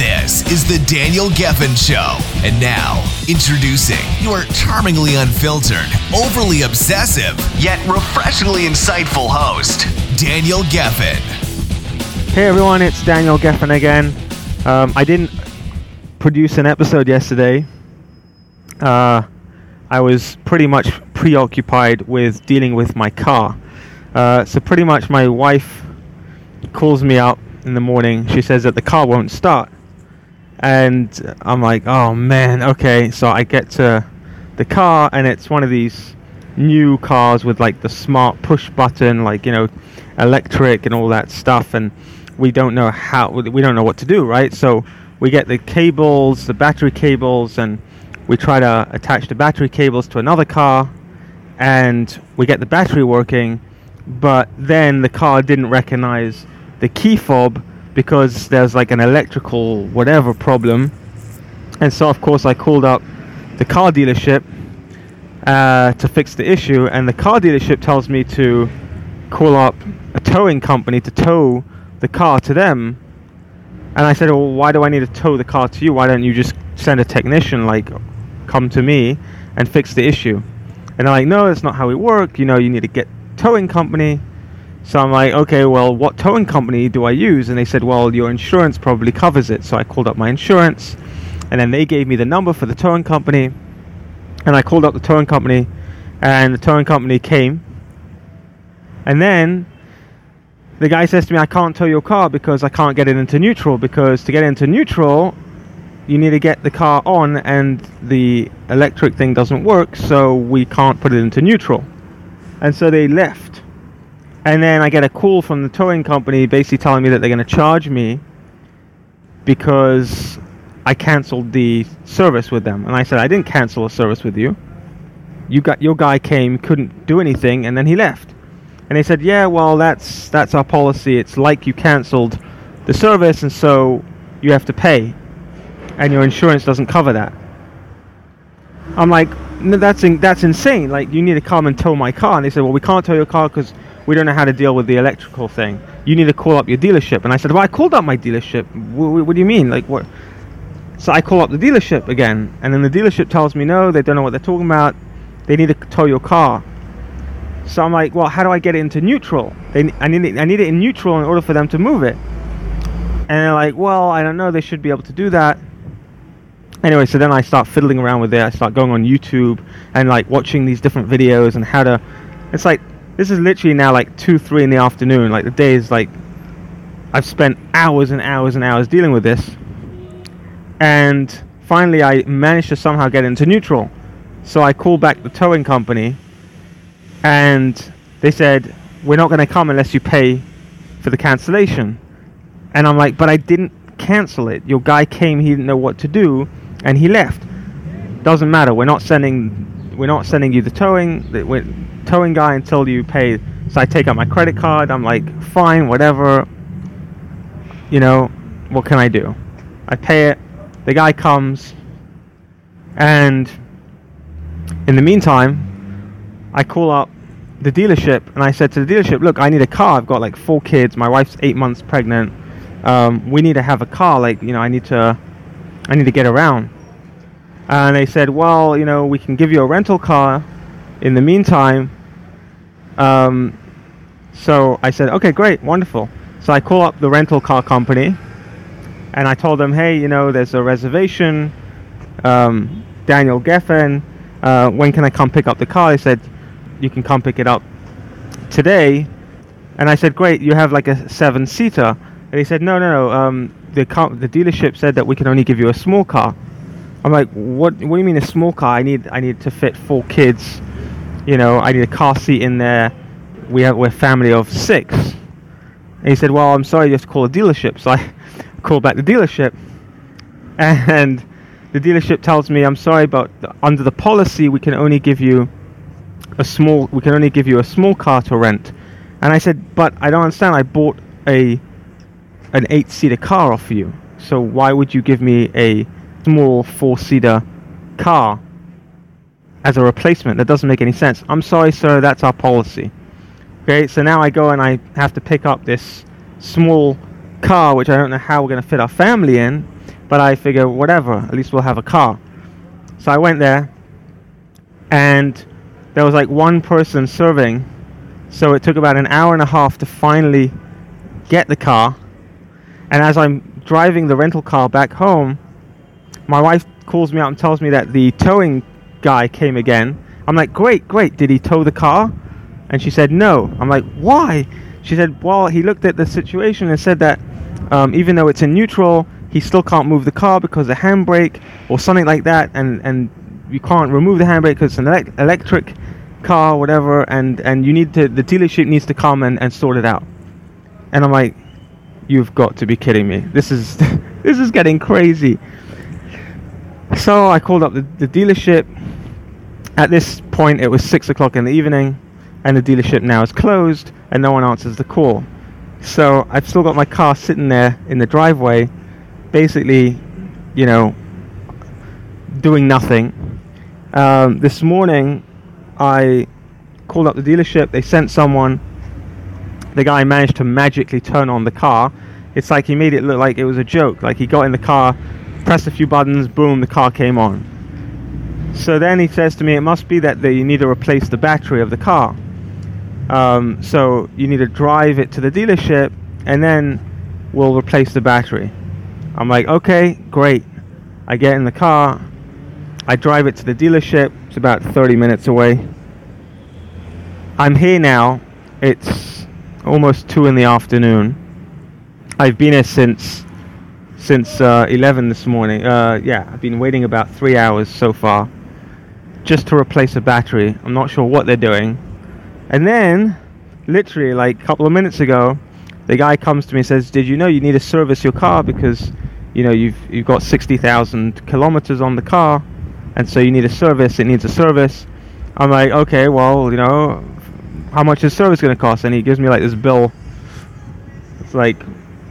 This is the Daniel Gefen Show. And now, introducing your charmingly unfiltered, overly obsessive, yet refreshingly insightful host, Daniel Gefen. Hey everyone, it's Daniel Gefen again. Um, I didn't produce an episode yesterday. Uh, I was pretty much preoccupied with dealing with my car. Uh, so, pretty much, my wife calls me up in the morning. She says that the car won't start and I'm like, oh man, okay. So I get to the car, and it's one of these new cars with like the smart push button, like you know, electric and all that stuff, and we don't know how, we don't know what to do, right? So we get the cables, the battery cables, and we try to attach the battery cables to another car, and we get the battery working, but then the car didn't recognize the key fob because there's like an electrical whatever problem. And so, of course, I called up the car dealership uh, to fix the issue, and the car dealership tells me to call up a towing company to tow the car to them. And I said, Well, why do I need to tow the car to you? Why don't you just send a technician, like, come to me and fix the issue? And they're like, No, that's not how it works. You know, you need to get towing company. So I'm like, okay, well, what towing company do I use? And they said, well, your insurance probably covers it. So I called up my insurance, and then they gave me the number for the towing company, and I called up the towing company, and the towing company came, and then the guy says to me, I can't tow your car because I can't get it into neutral because to get into neutral, you need to get the car on, and the electric thing doesn't work, so we can't put it into neutral. And so they left and then I get a call from the towing company basically telling me that they're going to charge me because I canceled the service with them. And I said, I didn't cancel a service with you. You got your guy came, couldn't do anything, and then he left. And they said, Yeah, well, that's that's our policy. It's like you canceled the service, and so you have to pay, and your insurance doesn't cover that. I'm like, no, that's in, that's insane. Like, you need to come and tow my car. And they said, Well, we can't tow your car because we don't know how to deal with the electrical thing. You need to call up your dealership. And I said, well, I called up my dealership. What, what do you mean? Like what? So I call up the dealership again, and then the dealership tells me no, they don't know what they're talking about. They need to tow your car. So I'm like, well, how do I get it into neutral? They, I need it, I need it in neutral in order for them to move it. And they're like, well, I don't know. They should be able to do that. Anyway, so then I start fiddling around with it. I start going on YouTube and like watching these different videos and how to. It's like this is literally now like two, three in the afternoon. Like the day is like I've spent hours and hours and hours dealing with this, and finally I managed to somehow get into neutral. So I called back the towing company, and they said we're not going to come unless you pay for the cancellation. And I'm like, but I didn't cancel it. Your guy came, he didn't know what to do, and he left. Doesn't matter. We're not sending we're not sending you the towing. Towing guy until you pay. So I take out my credit card. I'm like, fine, whatever. You know, what can I do? I pay it. The guy comes, and in the meantime, I call up the dealership and I said to the dealership, look, I need a car. I've got like four kids. My wife's eight months pregnant. Um, we need to have a car. Like, you know, I need to, I need to get around. And they said, well, you know, we can give you a rental car in the meantime. Um, so I said, okay, great, wonderful. So I call up the rental car company and I told them, hey, you know, there's a reservation. Um, Daniel Gefen, uh, when can I come pick up the car? They said, you can come pick it up today. And I said, great, you have like a seven seater. And he said, no, no, no. Um, the, car- the dealership said that we can only give you a small car. I'm like, what? What do you mean a small car? I need I need to fit four kids. You know, I need a car seat in there. We have we're a family of six. And he said, well, I'm sorry, you have to call a dealership. So I called back the dealership, and the dealership tells me, I'm sorry, but under the policy, we can only give you a small. We can only give you a small car to rent. And I said, but I don't understand. I bought a an eight-seater car off you. So why would you give me a small four-seater car as a replacement? That doesn't make any sense. I'm sorry, sir. That's our policy. Okay. So now I go and I have to pick up this small car, which I don't know how we're going to fit our family in. But I figure, whatever. At least we'll have a car. So I went there, and there was like one person serving. So it took about an hour and a half to finally get the car. And as I'm driving the rental car back home, my wife calls me out and tells me that the towing guy came again. I'm like, great, great. Did he tow the car? And she said, no. I'm like, why? She said, well, he looked at the situation and said that um, even though it's in neutral, he still can't move the car because the handbrake or something like that, and and you can't remove the handbrake because it's an elect- electric car, whatever, and and you need to the dealership needs to come and, and sort it out. And I'm like, you've got to be kidding me. This is this is getting crazy. So I called up the, the dealership. At this point, it was six o'clock in the evening, and the dealership now is closed, and no one answers the call. So I've still got my car sitting there in the driveway, basically, you know, doing nothing. Um, this morning, I called up the dealership. They sent someone. The guy managed to magically turn on the car. It's like he made it look like it was a joke. Like he got in the car, pressed a few buttons, boom, the car came on. So then he says to me, it must be that they need to replace the battery of the car. Um, so you need to drive it to the dealership and then we'll replace the battery. I'm like, okay, great. I get in the car, I drive it to the dealership. It's about 30 minutes away. I'm here now. It's almost 2 in the afternoon. I've been here since since uh, 11 this morning. Uh, yeah, I've been waiting about 3 hours so far just to replace a battery. I'm not sure what they're doing. And then, literally, like a couple of minutes ago, the guy comes to me and says, "Did you know you need to service your car because, you know, you've you've got 60,000 kilometers on the car, and so you need a service. It needs a service." I'm like, "Okay, well, you know, how much is service going to cost?" And he gives me like this bill. It's like,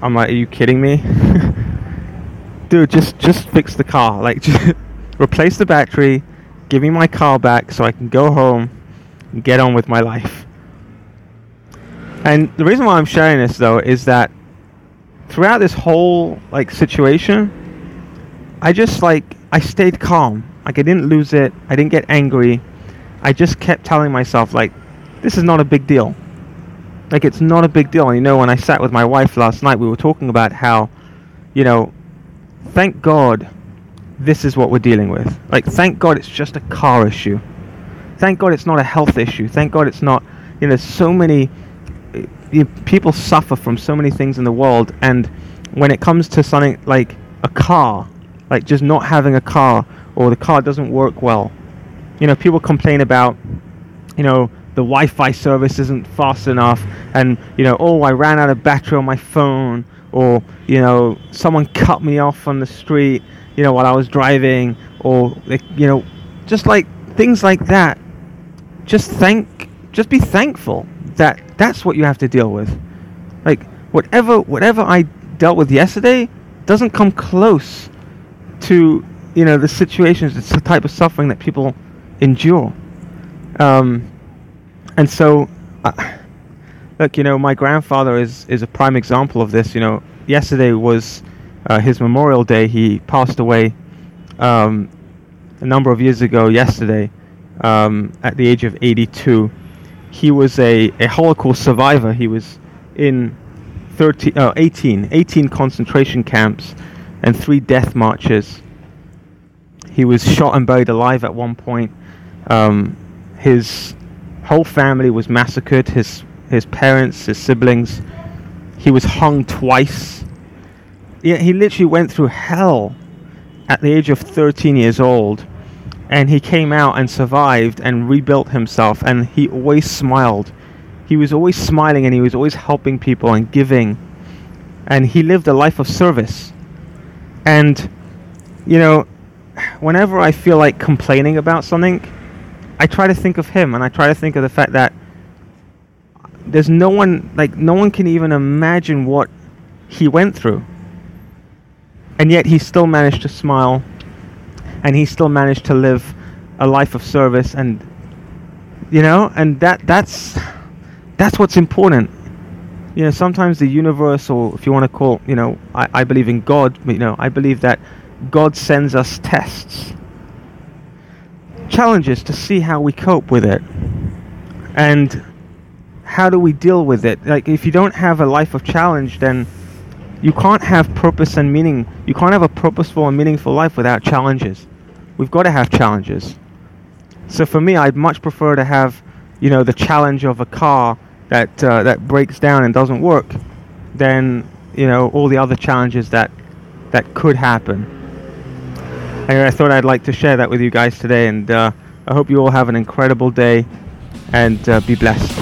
I'm like, "Are you kidding me?" Dude, just just fix the car. Like, replace the battery, give me my car back so I can go home and get on with my life. And the reason why I'm sharing this though is that throughout this whole like situation, I just like I stayed calm. Like I didn't lose it. I didn't get angry. I just kept telling myself like this is not a big deal. Like it's not a big deal. And you know when I sat with my wife last night, we were talking about how you know thank God this is what we're dealing with. Like thank God it's just a car issue. Thank God it's not a health issue. Thank God it's not you know so many eh, you know, people suffer from so many things in the world, and when it comes to something like a car, like just not having a car or the car doesn't work well, you know, people complain about, you know, the Wi-Fi service isn't fast enough, and you know, oh, I ran out of battery on my phone, or you know, someone cut me off on the street, you know, while I was driving, or you know, just like things like that. Just thank, just be thankful that that's what you have to deal with. Like whatever whatever I dealt with yesterday doesn't come close to you know the situations, the type of suffering that people endure. Um, and so, uh, look, you know, my grandfather is is a prime example of this. You know, yesterday was uh, his Memorial Day. He passed away um, a number of years ago. Yesterday, um, at the age of 82 he was a, a Holocaust survivor. He was in 13, uh, 18, 18 concentration camps and three death marches. He was shot and buried alive at one point. Um, his whole family was massacred. His his parents, his siblings. He was hung twice. Yeah, he literally went through hell at the age of 13 years old. And he came out and survived and rebuilt himself. And he always smiled. He was always smiling and he was always helping people and giving. And he lived a life of service. And you know whenever i feel like complaining about something i try to think of him and i try to think of the fact that there's no one like no one can even imagine what he went through. And yet he still managed to smile and he still managed to live a life of service and you know, and that that's that's what's important. You know, sometimes the universe or if you want to call, you know, I, I believe in God, you know, I believe that God sends us tests. Challenges to see how we cope with it. And how do we deal with it? Like if you don't have a life of challenge then you can't have purpose and meaning. You can't have a purposeful and meaningful life without challenges. We've got to have challenges. So for me, I'd much prefer to have, you know, the challenge of a car that uh, that breaks down and doesn't work, than you know all the other challenges that that could happen. Anyway, I thought I'd like to share that with you guys today, and uh, I hope you all have an incredible day, and uh, be blessed.